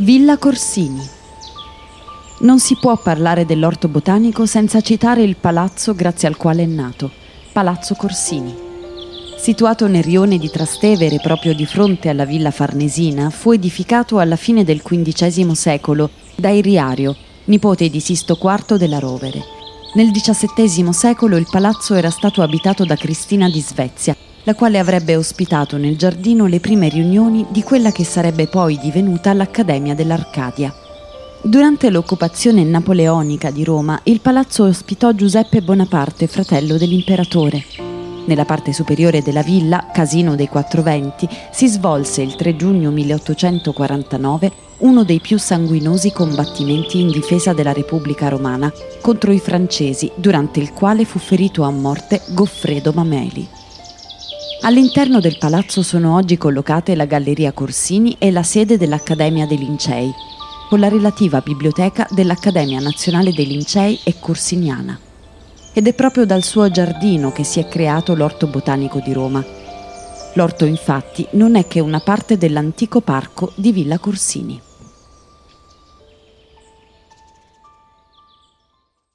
Villa Corsini. Non si può parlare dell'orto botanico senza citare il palazzo grazie al quale è nato, Palazzo Corsini. Situato nel rione di Trastevere, proprio di fronte alla villa farnesina, fu edificato alla fine del XV secolo da Iriario, nipote di Sisto IV della Rovere. Nel XVII secolo il palazzo era stato abitato da Cristina di Svezia, la quale avrebbe ospitato nel giardino le prime riunioni di quella che sarebbe poi divenuta l'Accademia dell'Arcadia. Durante l'occupazione napoleonica di Roma, il palazzo ospitò Giuseppe Bonaparte, fratello dell'imperatore. Nella parte superiore della villa, Casino dei Quattro Venti, si svolse il 3 giugno 1849 uno dei più sanguinosi combattimenti in difesa della Repubblica Romana contro i francesi, durante il quale fu ferito a morte Goffredo Mameli. All'interno del palazzo sono oggi collocate la Galleria Corsini e la sede dell'Accademia dei Lincei, con la relativa biblioteca dell'Accademia Nazionale dei Lincei e Corsiniana. Ed è proprio dal suo giardino che si è creato l'Orto Botanico di Roma. L'orto infatti non è che una parte dell'antico parco di Villa Corsini.